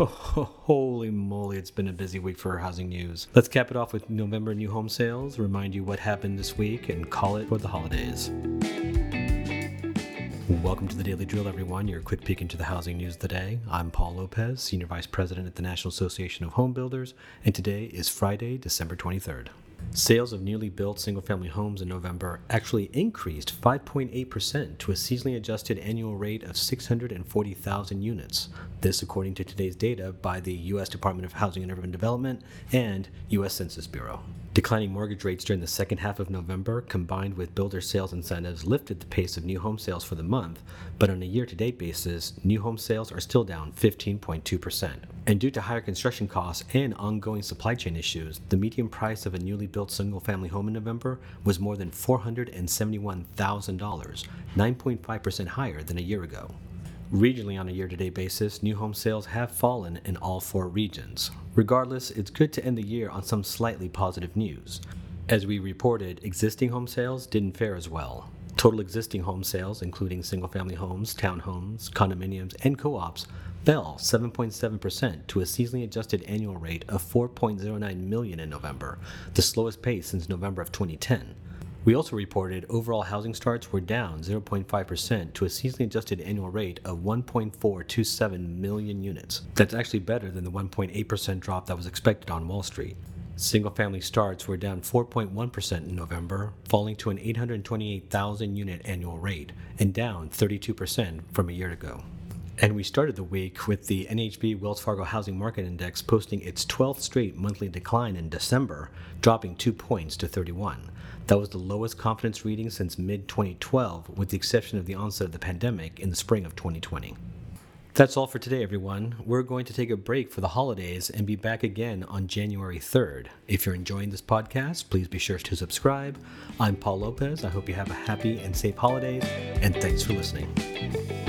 Holy moly, it's been a busy week for housing news. Let's cap it off with November new home sales, remind you what happened this week, and call it for the holidays. Welcome to the Daily Drill, everyone. Your quick peek into the housing news of the day. I'm Paul Lopez, Senior Vice President at the National Association of Home Builders, and today is Friday, December 23rd. Sales of newly built single family homes in November actually increased 5.8% to a seasonally adjusted annual rate of 640,000 units. This, according to today's data by the U.S. Department of Housing and Urban Development and U.S. Census Bureau. Declining mortgage rates during the second half of November, combined with builder sales incentives, lifted the pace of new home sales for the month, but on a year to date basis, new home sales are still down 15.2%. And due to higher construction costs and ongoing supply chain issues, the median price of a newly built single family home in November was more than $471,000, 9.5% higher than a year ago. Regionally, on a year to date basis, new home sales have fallen in all four regions. Regardless, it's good to end the year on some slightly positive news. As we reported, existing home sales didn't fare as well. Total existing home sales, including single family homes, townhomes, condominiums, and co ops, fell 7.7% to a seasonally adjusted annual rate of 4.09 million in November, the slowest pace since November of 2010. We also reported overall housing starts were down 0.5% to a seasonally adjusted annual rate of 1.427 million units. That's actually better than the 1.8% drop that was expected on Wall Street. Single family starts were down 4.1% in November, falling to an 828,000 unit annual rate, and down 32% from a year ago. And we started the week with the NAHB Wells Fargo Housing Market Index posting its 12th straight monthly decline in December, dropping two points to 31. That was the lowest confidence reading since mid 2012, with the exception of the onset of the pandemic in the spring of 2020. That's all for today, everyone. We're going to take a break for the holidays and be back again on January 3rd. If you're enjoying this podcast, please be sure to subscribe. I'm Paul Lopez. I hope you have a happy and safe holidays, and thanks for listening.